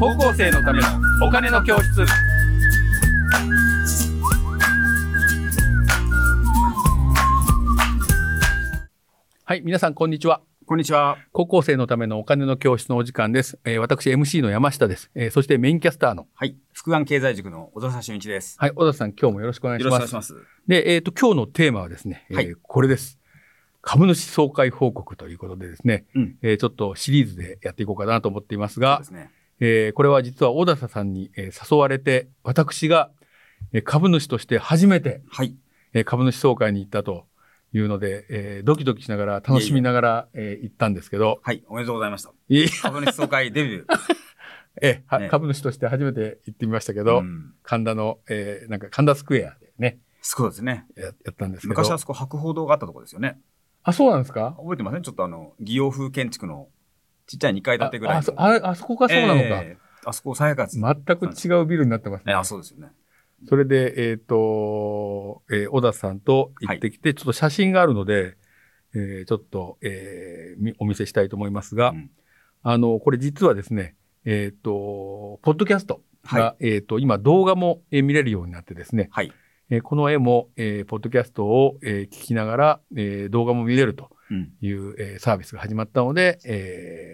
高校生のためのお金の教室はい皆さんこんにちはこんにちは。高校生のためのお金の教室のお時間です、えー私 MC の山下です、えーそしてメインキャスターのはい。福安経済塾の小田俊一です。はい小田さん今日もよろしくお願いしますます。でえっ、と今日のテーマはですね、えーはいこれです株主総会報告ということでですね、うん。えーちょっとシリーズでやっていこうかなと思っていますがそうですね。えーこれは実は小田さんに、えー誘われて、私が、えー株主として初めて、はい。えー株主総会に行ったというので、えードキドキしながら、楽しみながら、えー行ったんですけど、はい。おめでとうございました。株主総会デビュー。えーはね株主として初めて行ってみましたけど、うん神田の、えーなんか神田スクエアでね、そうですね。ややったんですけど。昔はそこ博報堂があったところですよね。あ、そうなんですか？覚えてません？ちょっとあの、義洋風建築のちっちゃい2階建てぐらいの。ああそああそこがそうなのか。えーあそこ再開発。全く違うビルになってますね。あ、そうですよね。それで、えっ、と、えー小田さんと行ってきて、ちょっと写真があるので、えーちょっと、えーみお見せしたいと思いますが、うんあの、これ実はですね、えっ、と、ポッドキャストが、はえっ、と、今動画も、えー見れるようになってですね、はい。えーこの絵も、えーポッドキャストを、えー聞きながら、えー動画も見れるとうん。いう、えーサービスが始まったので、えー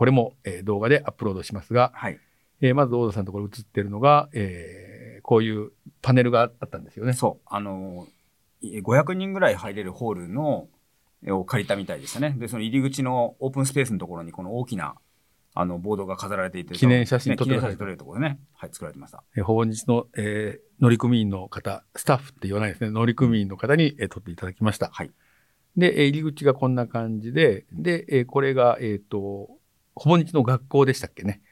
これも、えー動画でアップロードしますが、はい。えーまず大田さんのところ映ってるのが、えーこういうパネルがあったんですよね。そう。あの、い500人ぐらい入れるホールの、えを借りたみたいでしたね。で、その入り口のオープンスペースのところにこの大きな、あの、ボードが飾られていて、記念写真ね撮写真撮れるところでね、はい、作られてました。えー、ほぼ日の、えー乗組員の方、スタッフって言わないですね。乗組員の方に、えー撮っていただきました。はい。で、えー入り口がこんな感じで、で、えーこれが、えっ、と、ほぼ日の学校でしたっけね？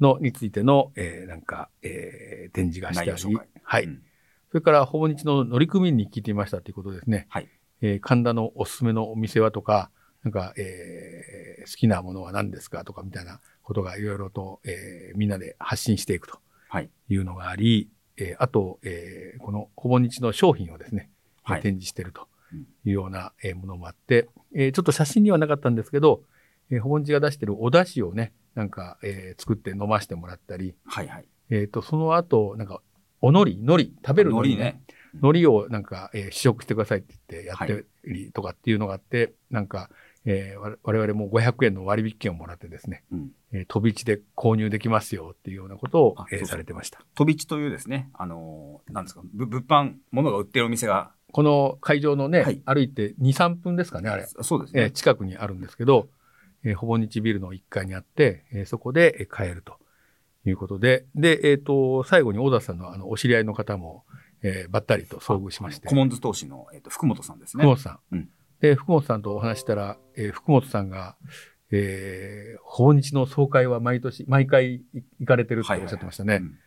の、についての、えーなんか、えー展示がしてありはい。うんそれから、ほぼ日の乗組員に聞いてみましたということですね。はい。えー神田のおすすめのお店はとか、なんか、えー好きなものは何ですかとかみたいなことがいろいろと、えーみんなで発信していくとはい。いうのがあり、えーあと、えーこのほぼ日の商品をですね、はい展示しているとうんいうようなえーものもあって、えーちょっと写真にはなかったんですけど、えーほぼ日が出しているお出汁をね、なんか、えー作って飲ましてもらったり、はい。はい。えっ、と、その後、なんか、お海苔、海苔、食べる海苔ね。ね。海苔をなんか、えー試食してくださいって言ってやってりとかっていうのがあって、なんか、えーわ我々も500円の割引券をもらってですね、うん。えー飛び地で購入できますよっていうようなことをあ、えーされてました。飛び地というですね、あのーなんですか、ぶ物販、物が売ってるお店が、この会場のね、はい歩いて2、3分ですかね、あれ。えーそうですね。近くにあるんですけど、えーほぼ日ビルの1階にあって、えーそこでえー買えるということで、で、えっ、と、最後に小田さんのあの、お知り合いの方も、えーばったりと遭遇しまして。コモンズ投資の、えっと福本さんですね。福本さん。うんで、福本さんとお話したら、えー福本さんが、えー、訪日の総会は毎年、毎回行かれてるっておっしゃってましたね。っうん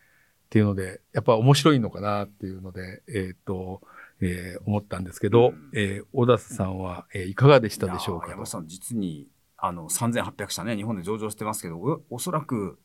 ていうので、やっぱ面白いのかなっていうので、えっ、と、えー思ったんですけど、うんえー小田さんは、えーいかがでしたでしょうか山下さん、実に、あの、3800社ね、日本で上場してますけど、おおそらく、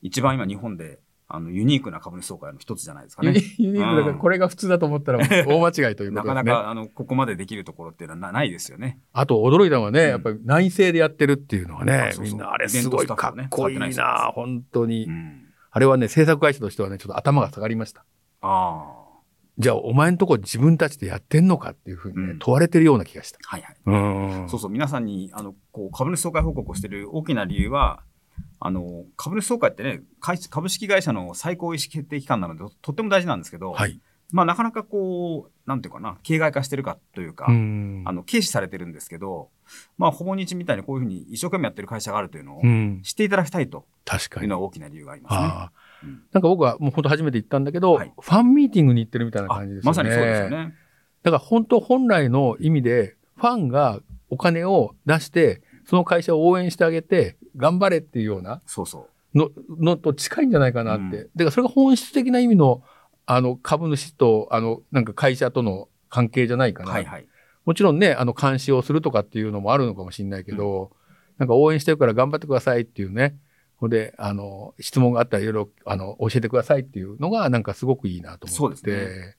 一番今日本で、あの、ユニークな株主総会の一つじゃないですかね。ユニークだから、うんこれが普通だと思ったら 大間違いというこなとですね。かなか、あの、ここまでできるところっていうのはなないですよね。あと驚いたのはね、うんやっぱり内政でやってるっていうのはねみんなあれすごいかっこいいな本当に。うん。あれはね、制作会社としてはね、ちょっと頭が下がりました。ああ。じゃあ、お前んとこ自分たちでやってんのかっていうふうにね、うん問われてるような気がした。はいはい。うんそうそう、皆さんに、あの、こう、株主総会報告をしている大きな理由は、あの、株主総会ってね、会株式会社の最高意思決定機関なので、ととっても大事なんですけど、はい。まあ、なかなかこう、なんていうかな、形骸化してるかというか、うんあの、軽視されてるんですけど、まあ、ほぼ日みたいにこういうふうに一生懸命やってる会社があるというのをうん。知っていただきたいと確かに。いうのは大きな理由がありますね。なんか僕はもう本当初めて行ったんだけど、はいファンミーティングに行ってるみたいなあ感じですよね。まさにそうですよね。だから本当本来の意味で、ファンがお金を出して、その会社を応援してあげて、頑張れっていうようなそうそう。の、のと近いんじゃないかなって。うんだからそれが本質的な意味の、あの、株主と、あの、なんか会社との関係じゃないかな。はいはい。もちろんね、あの、監視をするとかっていうのもあるのかもしれないけど、なんか応援してるから頑張ってくださいっていうね。ほんで、あの、質問があったらいろいろ、あの、教えてくださいっていうのが、なんかすごくいいなと思って。そうですね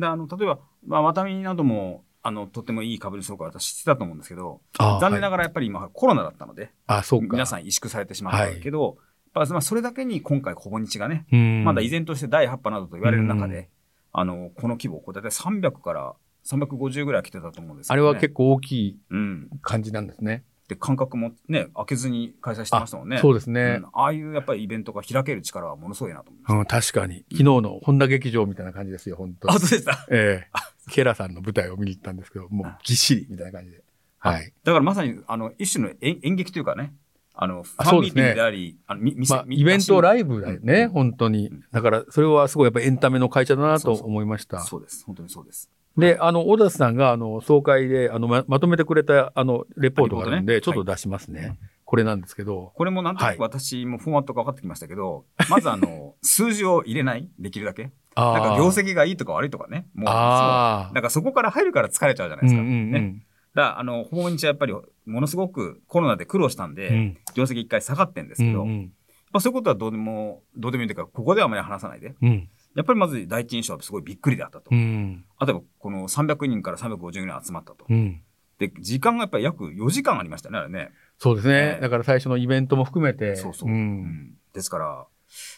で、あの、例えば、まあ、ワタミなども、あの、とってもいい株主総会私知ってたと思うんですけど、あ残念なががらやっぱり今コロナだったので、ら。あ、そうか。皆さん萎縮されてしまったけど、やっぱまあそれだけに今回、ほぼ日がね、うんまだ依然として第8波などと言われる中で、あの、この規模、これ大体300から350ぐらい来てたと思うんですけど、ね。あれは結構大きいうん。感じなんですね。で、間隔もね、開けずに開催してましたもんね。そうですねうん。ああいうやっぱりイベントが開ける力はものすごいなと思いましうん、確かに。昨日の本田劇場みたいな感じですよ、本当あ、。そうでした。ええケラさんの舞台を見に行ったんですけど、もうぎっしりみたいな感じで。はい。だからまさに、あの、一種の演演劇というかね、あの、フあァンミーティであり、あの、み店まあ、みイベントライイブだよね、うん本当にうん。だから、それはすごいやっぱエンタメの会社だなと思いました。そうです。本当にそうです。で、あの、小田さんが、あの、総会で、あの、ままとめてくれた、あの、レポートがあるんで、ねちょっと出しますね。これなんですけど、これもなんとなはいく私もフォーマットが分かってきましたけど、まずあの、数字を入れないできるだけ。あなんかー業績がいいとか悪いとかね。もう、なんかそこから入るから疲れちゃうじゃないですか。うんうんうんね。だあの、訪日はやっぱり、ものすごくコロナで苦労したんで、うん業績一回下がってんですけど、うんうんまあそういうことはどうでも、どうでもいいというか、ここではあまり話さないで。うんやっぱりまず第一印象はすごいびっくりであったと。うん。例えば、この300人から350人集まったと。うん。で、時間がやっぱり約4時間ありましたね、あれね。そうですえね。え。だから最初のイベントも含めて、そうそう。ん。うん。ですから、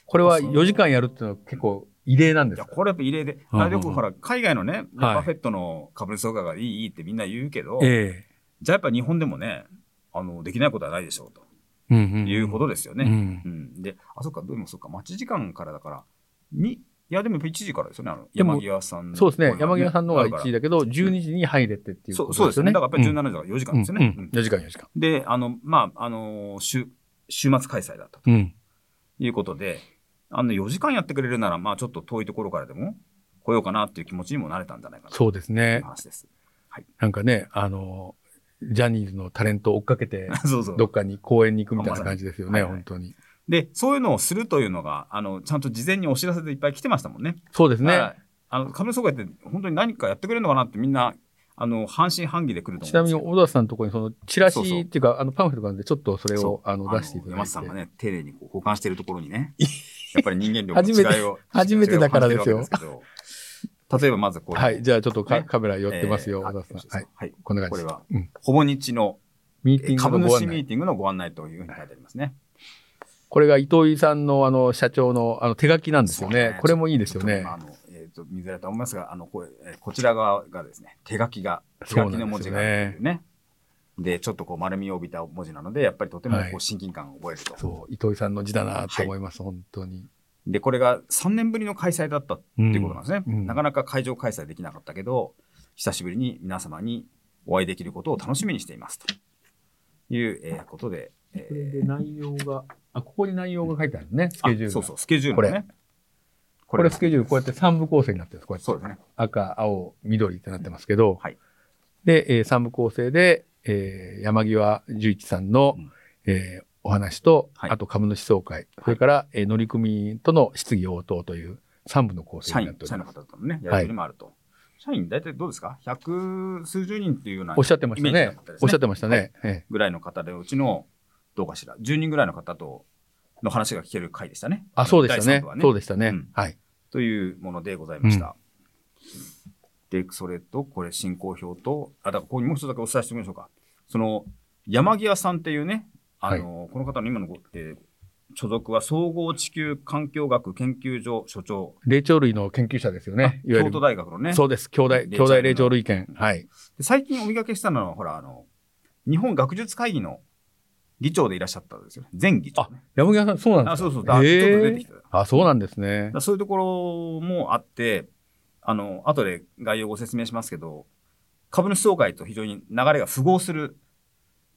これは4時間やるっていうのは結構異例なんでいや、すかこれやっぱ異例で、あよくほら、海外のね、はい。バフェットの株主総会がいいいいってみんな言うけど、ええ。じゃあやっぱ日本でもね、あの、できないことはないでしょうと。うんうん。いうことですよね。うん。うん。で、あ、そっか、でもそっか、待ち時間からだから、に、いや、でもやっぱ1時からですよね、あの、山際さんのそうですね。山際さんのがだから1位だけど、12時に入れてっていうそうそうですよね。ことですよね。だからやっぱり17時から4時間ですよね。うんうん4時間4時間。で、あの、まあ、あの、週、週末開催だったとうん。いうことで、あの、4時間やってくれるなら、まあ、ちょっと遠いところからでも来ようかなっていう気持ちにもなれたんじゃないかなとそうですいうね。話です。なんかね、あの、ジャニーズのタレントを追っかけて、そうそう。どっかに公園に行くみたいな感じですよね、まさに本当に。で、そういうのをするというのが、あの、ちゃんと事前にお知らせでいっぱい来てましたもんね。そうですねだから。あの、株主総会って本当に何かやってくれるのかなってみんな、あの、半信半疑で来るとちなみに、思うんですよ。小田さんのところに、その、チラシっていうか、あの、パンフレットがあるんで、ちょっとそれを、あの、あ出していただいて。山下さんがね、丁寧にこう保管しているところにね、やっぱり人間力の初めて違いを。初めてだからですよ違いを感じてるわけですけど例えばまずこれ。はい。じゃあ、ちょっとカ,、ねカメラ寄ってますよ、えー小田さん。はい。はい。こんな感じこれは、うん。ほぼ日のミーティング株。主ミーティングのご案内というふうに書いてありますね。これが糸井さんの、あの、社長の、あの、手書きなんですよそうね。これもいいですよね。あのえっ、と、見づらいと思いますが、あの、ここちら側がですね、手書きが、手書きの文字があるというね。で、ちょっとこう丸みを帯びた文字なので、やっぱりとてもはいこう親近感を覚えると。そう、糸井さんの字だなと思います、本当に。で、これが3年ぶりの開催だったっていうことなんですね。うんうんなかなか会場開催できなかったけど、久しぶりに皆様にお会いできることを楽しみにしていますという、えーことで、えこれで内容が、あ、ここに内容が書いてあるね、スケジュールそうそう、スケジュールのね。これスケジュール、こうやって3部構成になってるんです。こうやって。そうですね。赤、青、緑ってなってますけど、はいで、えー、3部構成で、えー山際十一さんの、うんえーお話と、はいあと株主総会、それから、えー乗組員との質疑応答という3部の構成社員になって、お社員のります。方とのね、やり取りもあると。社員大体どうですか？百数十人っていうようなおっしゃってましたね。おっしゃってましたね。えぐらいの方で、うちの、どうかしら、10人ぐらいの方との話が聞ける回でしたね。ーあ、そうでしたね第三部は。そうでしたね。うんはい。というものでございました。で、それと、これ進行表と、あ、だからここにもう一つだけお伝えしてみましょうか。その、山際さんっていうね、あの、この方の今のご、えー所属は総合地球環境学研究所所長、霊長類の研究者ですよね。京都。大学のね。そうです。兄弟、霊長類の兄弟霊長類研。はい。で最近お見かけしたのは、ほら、あの、日本学術会議の議長でいらっしゃったんですよね。前議長ね。山際さん、そうなんですか？あそうそうちょっと出てきたあ、そうなんですねそういうところもあって、あの、後で概要をご説明しますけど、株主総会と非常に流れが符合する、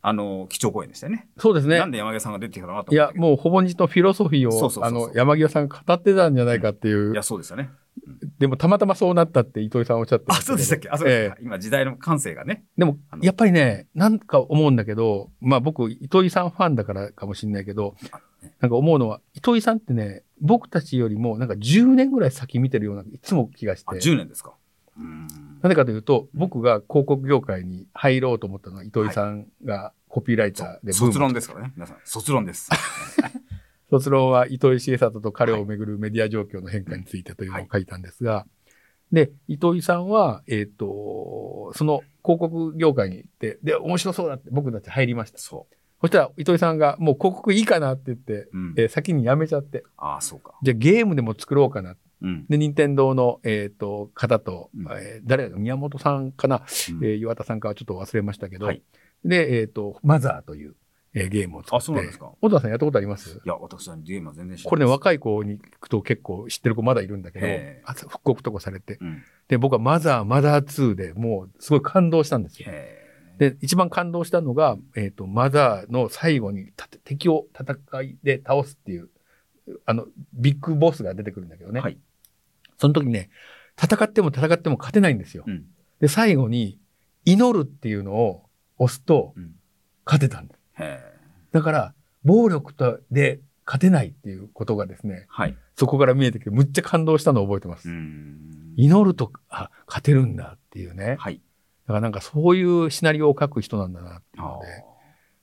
あの、基調講演でしたよね。そうですねなん。で山際さんが出てきたのかなといや。もうほぼ日のフィロソフィーを、そうそうそうそうあの、山際さんが語ってたんじゃないかっていういや、そうですよね。でもたまたまそうなったって糸井さんおっしゃってまあ、そうでしたっけ？あ、そうですか。え今時代の感性がね。えでもやっぱりね、なんか思うんだけど、まあ僕、糸井さんファンだからかもしれないけど、なんか思うのは、糸井さんってね、僕たちよりもなんか10年ぐらい先見てるような、いつも気がしあ、て。10年ですか。うーん。なぜかというと、僕が広告業界に入ろうと思ったのは、糸井さんがコピーライターでブーム卒論ですからね。皆さん、卒論です。卒論は糸井重里と彼をめぐるメディア状況の変化についてというのを書いたんですが、で、糸井さんは、えっ、と、その広告業界に行って、で、面白そうだって僕たち入りました。そそしたら糸井さんがもう広告いいかなって言って、うん。えー先にやめちゃって、ああ、そうか。じゃあゲームでも作ろうかな。うん。で、任天堂の、えっ、と、方と、うん。えー誰だ宮本さんかな、うん。えー岩田さんかはちょっと忘れましたけど、はい。で、えっ、と、マザーという、えーゲームを作って。あそうなんですか小田さんやったことあります？いや、私はゲームは全然知らない。これね、若い子に聞くと結構知ってる子まだいるんだけど復刻とかされて。うん。で、僕はマザー、マザー2でもうすごい感動したんですよ。へで、一番感動したのが、えっ、と、マザーの最後にた敵を戦いで倒すっていう、あの、ビッグボスが出てくるんだけどね。はいその時にね、戦っても戦っても勝てないんですよ。え。うん。で、最後に、祈るっていうのを押すとうん、勝てたんです。へえ。だから、暴力とで勝てないっていうことがですね、はい。そこから見えてきて、むっちゃ感動したのを覚えてます。うん。祈ると、あ、勝てるんだっていうね。はい。だからなんかそういうシナリオを書く人なんだなっていうあので、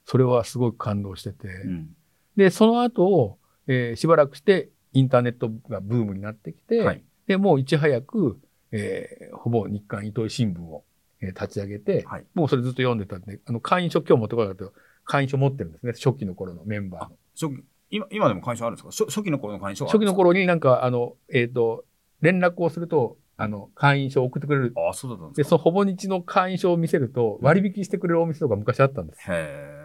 それはすごく感動してて。ーうん。で、その後、えーしばらくしてインターネットがブームになってきて、はい。で、もういち早く、えーほぼ日刊糸井新聞を、えー立ち上げて、はい。もうそれずっと読んでたんで、あの、会員証今日持ってこなかったけど、会員証持ってるんですね。初期の頃のメンバーの。初期今今でも会員証あるんですか？初初期の頃の会員証は？初期の頃になんか、あの、えっ、と、連絡をすると、あの、会員証を送ってくれる。ああ、そうだったんでで、すか？そのほぼ日の会員証を見せると、割引してくれるお店とか昔あったんです。へ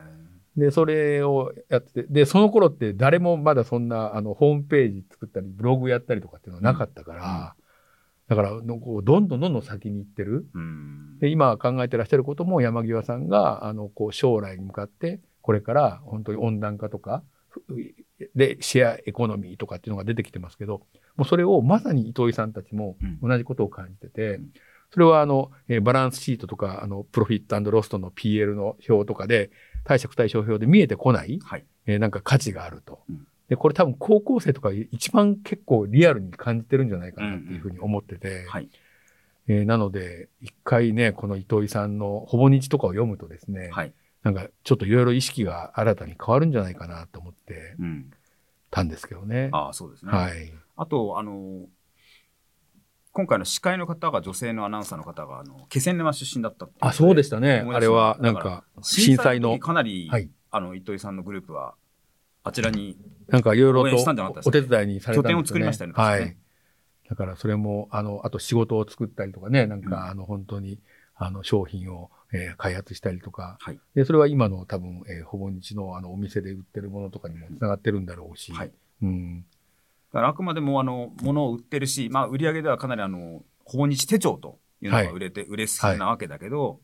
で、それをやってて、で、その頃って誰もまだそんな、あの、ホームページ作ったり、ブログやったりとかっていうのはなかったから、だから、のこうどんどんどんどん先に行ってる。で、今考えてらっしゃることも山際さんが、あの、こう、将来に向かって、これから本当に温暖化とか、ふで、シェアエコノミーとかっていうのが出てきてますけど、もうそれをまさに糸井さんたちもうん同じことを感じてて、うんそれはあの、えーバランスシートとか、あの、プロフィットロストの PL の表とかで、貸借対照表で見えてこない、はい。えーなんか価値があると。うんで、これ多分高校生とか一番結構リアルに感じてるんじゃないかなっていうふうに思ってて、はい。えーなので、一回ね、この糸井さんのほぼ日とかを読むとですね、はい。なんかちょっといろいろ意識が新たに変わるんじゃないかなと思ってうん。たんですけどね。ああ、そうですね。はい。あと、あの、今回の司会の方が女性のアナウンサーの方が、あの、気仙沼出身だったあ、そうでししたね。あれは、なんか、震災の時、かなり、はいあの、糸井さんのグループは、あちらに、なんかいろいろとお手伝いにされたんですよね。拠点を作りましたよねはい。だからそれも、あの、あと仕事を作ったりとかね、なんか、うんあの、本当に、あの、商品を、えー開発したりとか、はい。で、それは今の多分、えーほぼ日のあの、お店で売ってるものとかにもつながってるんだろうし、はい。うん。だからあくまでも、あの、物を売ってるし、まあ、売り上げではかなり、あの、訪日手帳というのが売れて、売れそうなわけだけど、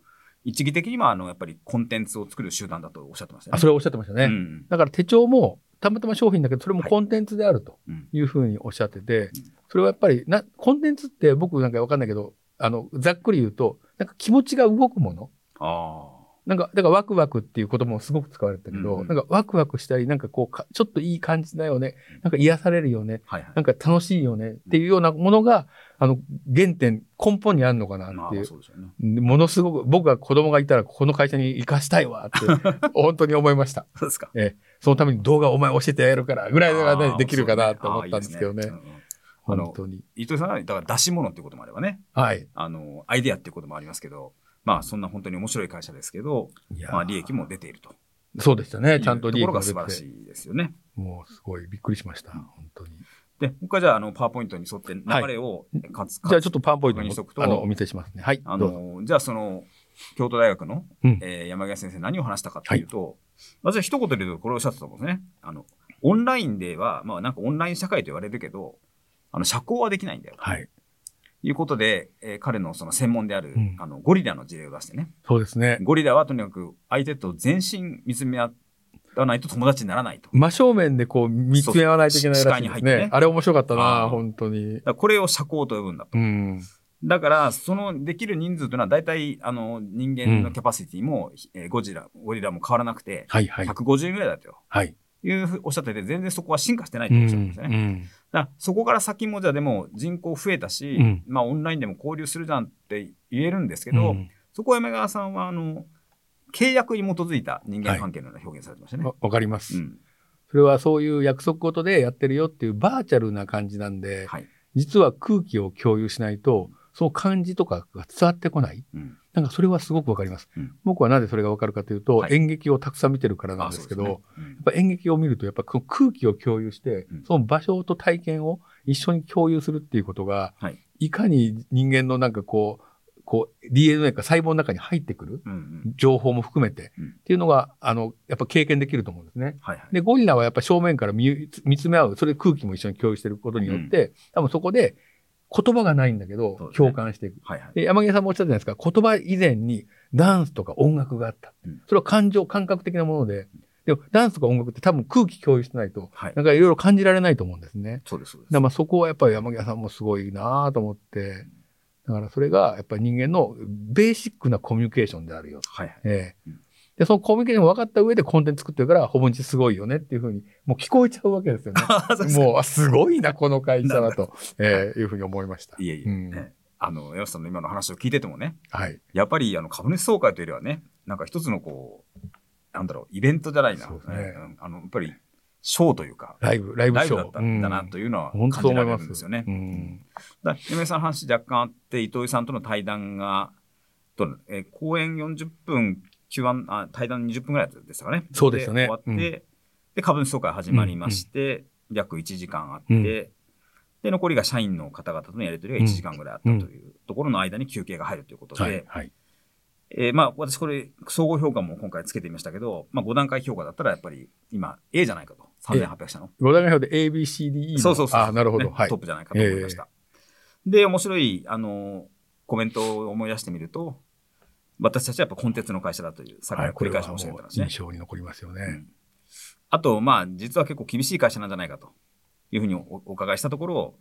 一義的には、あの、やっぱりコンテンツを作る集団だとおっしゃってましたね。あ、それをおっしゃってましたね。うん。だから手帳も、たまたま商品だけど、それもコンテンツであるとうん。いうふうにおっしゃってて、それはやっぱりな、コンテンツって僕なんかわかんないけど、あの、ざっくり言うと、なんか気持ちが動くものあなんか、だからワクワクっていう言葉もすごく使われたけど、うんうんなんかワクワクしたり、なんかこうか、ちょっといい感じだよね。なんか癒されるよね。あ。はいはい。なんか楽しいよね。っていうようなものが、あの、原点、根本にあるのかなまあっていう。そうですよね。ものすごく、僕が子供がいたらこの会社に行かしたいわって、本当に思いました。そうですか。そのために動画お前教えてやるから、ぐらいがねできるかなと思ったんですけどね。本当に。糸井さんは、だから出し物っていうこともあればね、はい。あの、アイデアっていうこともありますけど、まあ、そんな本当に面白い会社ですけど、まあ、利益も出ていると。そうでしたね。ちゃんと利益ところが素晴らしいですよね。もうすごいびっくりしました。本当に。で、もう一回じゃあ、あの、パワーポイントに沿って流れを、かつ、じゃあちょっとパワーポイント確認しとくともあのお見せしますね。はい。あの、じゃあその、京都大学の、うんえー山際先生何を話したかっていうと、まずは一言で言うとこれをおっしゃってたと思うんですね。あの、オンラインでは、まあなんかオンライン社会と言われるけど、あの、社交はできないんだよ。はい。ということで、えー彼のその専門である、うんあの、ゴリラの事例を出してね。そうですね。ゴリラはとにかく相手と全身見つめ合わないと友達にならないと。真正面でこう見つめ合わないといけないらしいですね。ねあれ面白かったあな、ー本当にこれを社交と呼ぶんだと。うん。だから、そのできる人数というのは大体、あの、人間のキャパシティも、えーゴジラ、ゴリラも変わらなくて、はいはい。150ぐらいだと。はい。いうふうおっしゃってて、全然そこは進化してないとうおっしゃってるんですよね。ん。だからそこから先もじゃあでも人口増えたし、うんまあオンラインでも交流するじゃんって言えるんですけけど、そこは山川さんはあの、契約に基づいた人間関係のような表現されてましたね。わわかります。うん。それはそういう約束事でやってるよっていうバーチャルな感じなんで、はい。実は空気を共有しないと、その感じとかが伝わってこない。うん。なんかそれはすごくわかります。うん。僕はなぜそれがわかるかというと、はい。演劇をたくさん見てるからなんですけど、あそうですね。やっぱ演劇を見ると、やっぱこの空気を共有して、うん。その場所と体験を一緒に共有するっていうことが、はい。いかに人間のなんかこう、こう DNA か細胞の中に入ってくる情報も含めて、うん。っていうのが、あの、やっぱ経験できると思うんですね。はいはい。で、ゴリラはやっぱ正面から見見つめ合う、それで空気も一緒に共有してることによって、多分そこで言葉がないんだけど、ね共感していく。はいはい。で、山際さんもおっしゃったじゃないですか、言葉以前にダンスとか音楽があった。うんそれは感情、感覚的なもので、でもダンスとか音楽って多分空気共有してないと、はい。なんかいろいろ感じられないと思うんですね。そうです、そうです。だからまあそこはやっぱり山際さんもすごいなと思って、だからそれがやっぱり人間のベーシックなコミュニケーションであるよ。はいはい。ええうんで、そのコミュニケーションが分かった上でコンテンツ作ってるから、ほぼ日すごいよねっていうふうに、もう聞こえちゃうわけですよね。もう、あすごいな、この会社だと、ええいうふうに思いました。いえいえ、うんねあの、山下さんの今の話を聞いててもね、はい。やっぱりあの株主総会というよりはね、なんか一つのこう、なんだろう、イベントじゃないな。ねうんあの、やっぱり、ショーというか、ライブ、ライブショー。だったんだなというのは本当感じられ。るんですよね。うん。だから山根さんの話若干あって、糸井さんとの対談が、とえー講演40分、Q1 あ対談20分ぐらいでしたかね。そうですよね終わって、うんで、株主総会始まりまして、約1時間あって、うんで、残りが社員の方々とのやり取りが1時間ぐらいあったというところの間に休憩が入るということで、はい。はい。えーまあ、私これ、総合評価も今回つけてみましたけど、まあ、5段階評価だったらやっぱり今 A じゃないかと。3800社の。5段階表で A, B, C, D, E の。そうそうそう。あ、なるほど。ねはいトッ。プじゃないかと思いました。で、面白い、あの、コメントを思い出してみると、私たちはやっぱコンテンツの会社だという、さっきはい。繰り返し申し上げてますね。印象に残りますよね。うんあと、まあ、実は結構厳しい会社なんじゃないかというふうにおお伺いしたところ、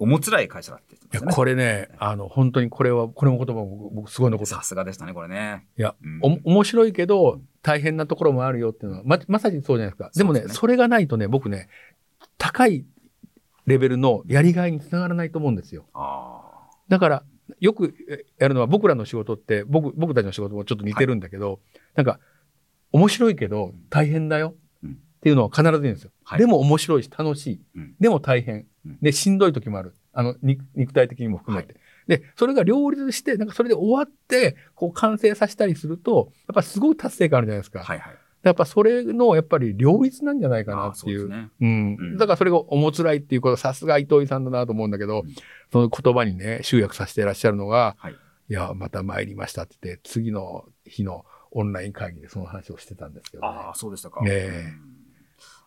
おもつらい会社だって言っていや、ましたね。これね、あの、本当にこれは、これも言葉も僕すごい残ってまさすがでしたね、これね。いや、うんお面白いけど、大変なところもあるよっていうのは、ま、まさにそうじゃないですか。でもね、そねそれがないとね、僕ね、高いレベルのやりがいにつながらないと思うんですよ。あだから、よくえやるのは僕らの仕事って、僕、僕たちの仕事もちょっと似てるんだけど、なんか、面白いけど大変だようんっていうのは必ず言うんですよ。はいでも面白いし楽しい。うんでも大変うん。で、しんどい時もある。あの、肉肉体的にも含めて。で、それが両立して、なんかそれで終わって、こう完成させたりすると、やっぱすごい達成感あるじゃないですか。あ。はいはい。やっぱそれの、やっぱり両立なんじゃないかなっていう。そうね。うんうんだからそれがおもつらいっていうこと、さすが伊藤さんだなと思うんだけど、うんその言葉にね、集約させていらっしゃるのが、はい。いや、また参りましたって言って、次の日のオンライン会議でその話をしてたんですけど、ね。ああ、そうでしたか。ねえうん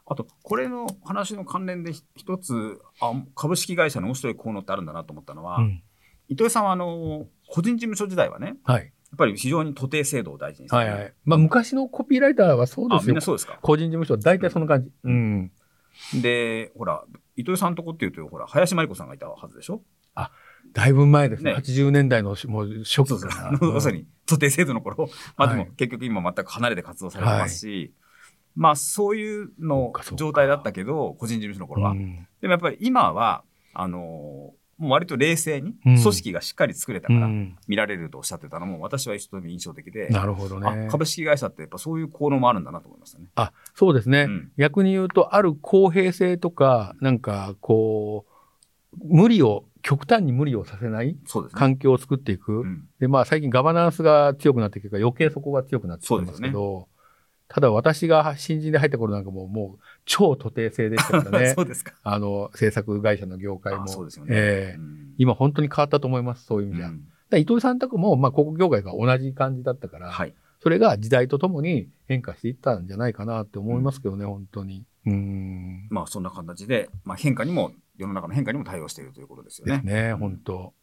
あと、これの話の関連でひ一つあ、株式会社の面白い効能ってあるんだなと思ったのは、うん伊藤さんはあの個人事務所時代はね、はい。ぱり非常に徒弟制度を大事にして、はいはい。まあ、昔のコピーライターはそうですよあみんな。そうですか？個人事務所は大体そんな感じ。うん。で、ほら、伊藤さんのとこっていうと、ほら、林真理子さんがいたはずでしょ？だいぶ前ですね。ね80年代のもう初期かな。まさに徒弟制度の頃、まあでもはい結局今全く離れて活動されてますし、まあそういうの状態だったけど、個人事務所の頃は。うんでもやっぱり今は、あのーもう割と冷静に、うん組織がしっかり作れたからうん見られるとおっしゃってたのも、私は一つ印象的で、なるほどねあ。株式会社ってやっぱそういう効能もあるんだなと思いましたね。あ、そうですね。うん逆に言うと、ある公平性とか、なんか、こう、無理を、極端に無理をさせない。環境を作っていく。うんで、まあ最近ガバナンスが強くなってきてるから余計そこが強くなってきてますけど、ただ私が新人で入った頃なんかもうもう超徒弟制でしたからね そ。うですか。あの、制作会社の業界も。あそうですよね。ええうん今本当に変わったと思います、そういう意味じゃ。うんら伊藤さん宅も、まあ広告業界が同じ感じだったから、はい。それが時代とともに変化していったんじゃないかなって思いますけどね、本当に。うん。まあそんな形で、まあ変化にも、世の中の変化にも対応しているということですよね。ですね、うん本当。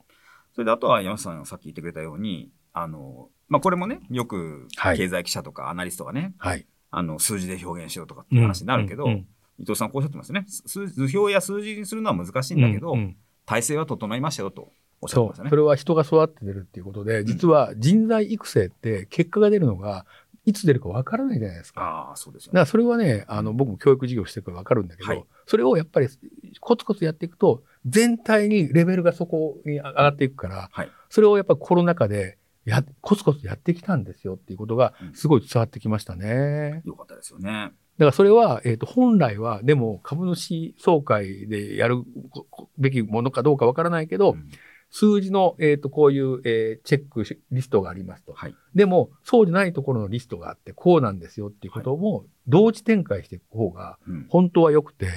それであとは山下さんがさっき言ってくれたように、あの、まあこれもね、よくはい経済記者とかアナリストがね、はい。あの、数字で表現しようとかっていう話になるけど、うんうん伊藤さんこうおっしゃってますね。数図表や数字にするのは難しいんだけど、うんうん体制は整いましたよとおっしゃって。ましたねそ。れは人が育って出るっていうことで、実は人材育成って結果が出るのが、いつ出るかわからないじゃないですか。ああ、そうですよね。だからそれはね、あの、僕も教育事業してるからわかるんだけど、はいそれをやっぱりコツコツやっていくと、全体にレベルがそこに上がっていくから、はい。それをやっぱコロナ禍でや、コツコツやってきたんですよっていうことがうんすごい伝わってきましたね。よかったですよね。だからそれは、えっ、と、本来は、でも株主総会でやるべきものかどうかわからないけど、うん数字の、えっ、と、こういう、えーチェックしリストがありますと。はい。でも、そうじゃないところのリストがあって、こうなんですよっていうことも、同時展開していく方が、うん本当は良くて、だか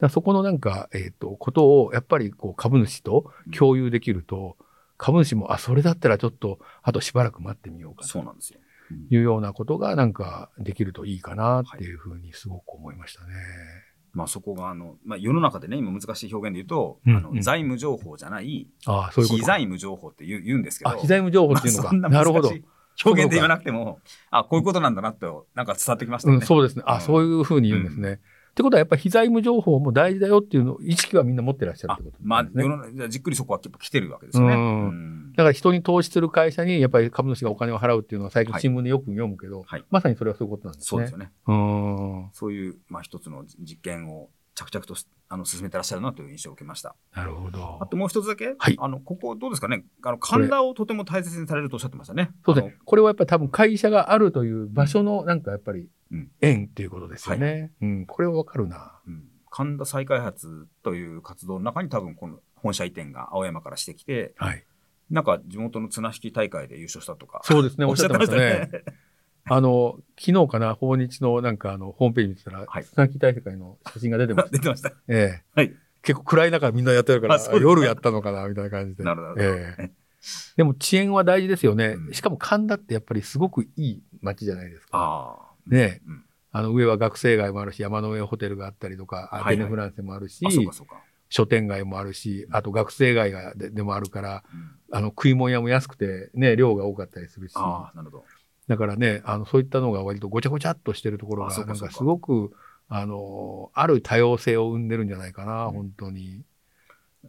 らそこのなんか、えっ、と、ことを、やっぱりこう、株主と共有できると、株主も、あ、それだったらちょっと、あとしばらく待ってみようかとそうなんですよ。うんいうようなことが、なんか、できるといいかなっていうふうにすごく思いましたね。まあそこがあの、まあ、世の中でね、今難しい表現で言うと、うんあのうん財務情報じゃない、ああ、そういう。非財務情報って言う言うんですけど、あ、非財務情報っていうのか。ななるほど。表現で言わなくても、あ、こういうことなんだなって、なんか伝わってきましたよね。うん、そうですね。あ、うんそういうふうに言うんですね。ってことは、やっぱり非財務情報も大事だよっていうのを、意識はみんな持ってらっしゃるっあてことまあ、ですね。世の中じっくりそこはやっぱ来てるわけですよね。うんうんだから人に投資する会社にやっぱり株主がお金を払うっていうのは最近はい新聞でよく読むけど、はいまさにそれはそういうことなんですね。そうですよね。うーん。そういう、まあ一つの実験を着々としあの進めてらっしゃるなという印象を受けました。なるほどあ。ともう一つだけ、はいあの、ここどうですかねあの、神田をとても大切にされるとおっしゃってましたね。そうですね。これはやっぱり多分会社があるという場所のなんかやっぱりうん縁っていうことですよね。うん。これはわかるな。うん神田再開発という活動の中に多分この本社移転が青山からしてきて、はい。なんか地元の綱引き大会で優勝したとか。そうですね。おっしゃってましたね。あの、昨日かな、訪日のなんかあの、ホームページ見てたら、はい綱木大会の写真が出てました。出てました。ええ。はい結構暗い中みんなやってるから夜やったのかな、みたいな感じで。なるほど。ええでも遅延は大事ですよね。うんしかも神田ってやっぱりすごくいい街じゃないですか。ああ。ね。えうん。あの上は学生街もあるし、山の上ホテルがあったりとか、あはいはい。ベネフランセもあるし、あ、そうかそうか。書店街もあるし、あと学生街がででもあるから、うん。あの食い物屋も安くてね、量が多かったりするし、ああ、なるほど。だからね、あのそういったのが割とごちゃごちゃっとしてるところが、なんかすごく、あの、ある多様性を生んでるんじゃないかな、うん。本当に。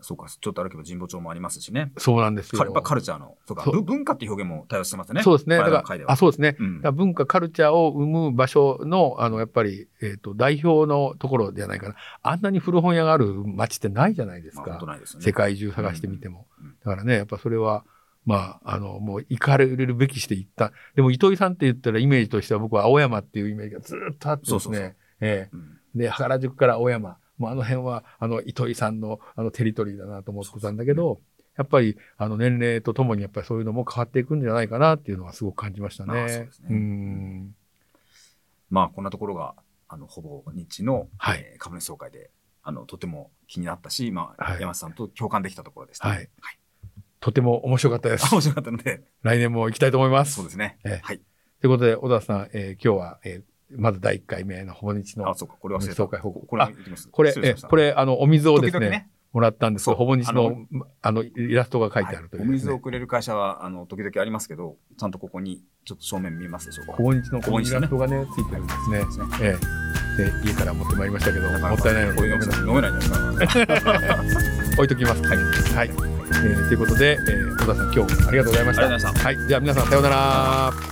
そうか、ちょっと歩けば神保町もありますしね。そうなんですよ。かやっぱカルチャーの、そうか、そうぶ文化っていう表現も対応してますね。そうですね。だからあ、そうですね。うん文化、カルチャーを生む場所の、あの、やっぱり、えっ、と、代表のところじゃないかな。あんなに古本屋がある街ってないじゃないですまあ、か。本当ないですよね。世界中探してみても。うんうんだからね、やっぱそれは、まあ、あの、もう行かれるべきして行った。でも、糸井さんって言ったらイメージとしては僕は青山っていうイメージがずっとあってですね。そうそうそうえうんえで、原宿から青山。もうあの辺は、あの、糸井さんの、あの、テリトリーだなと思ってたんだけど、やっぱり、あの、年齢とともに、やっぱりそういうのも変わっていくんじゃないかなっていうのはすごく感じましたね。まあそうですねん。まあ、こんなところが、あの、ほぼ日の、はいえー株主総会で、あの、とても気になったし、まあ、はい山瀬さんと共感できたところでした。はい。とても面白かったです。面白かったので、来年も行きたいと思います。そうですね。ええはい。ということで、小田さん、えー今日は、えーまず第1回目のほぼ日のあ、そうか、これ忘れた。総会報告これ。これ、えこれ、あの、お水をですね、もらったんですけど、ほぼ日のああのイラストが書いてあるというはいお水をくれる会社は、あの、時々ありますけど、ちゃんとここに、ちょっと正面見えますでしょうか。ほぼ日のこのイラストがね、ついてるんですね。ええで、家から持ってまいりましたけど、もったいないので、飲めないじゃないですか。置いときます。はい。はい。えーということで、えー小田さん、今日もありがとうございました。ありがとうございましたはい。じゃあ皆さん、さようなら。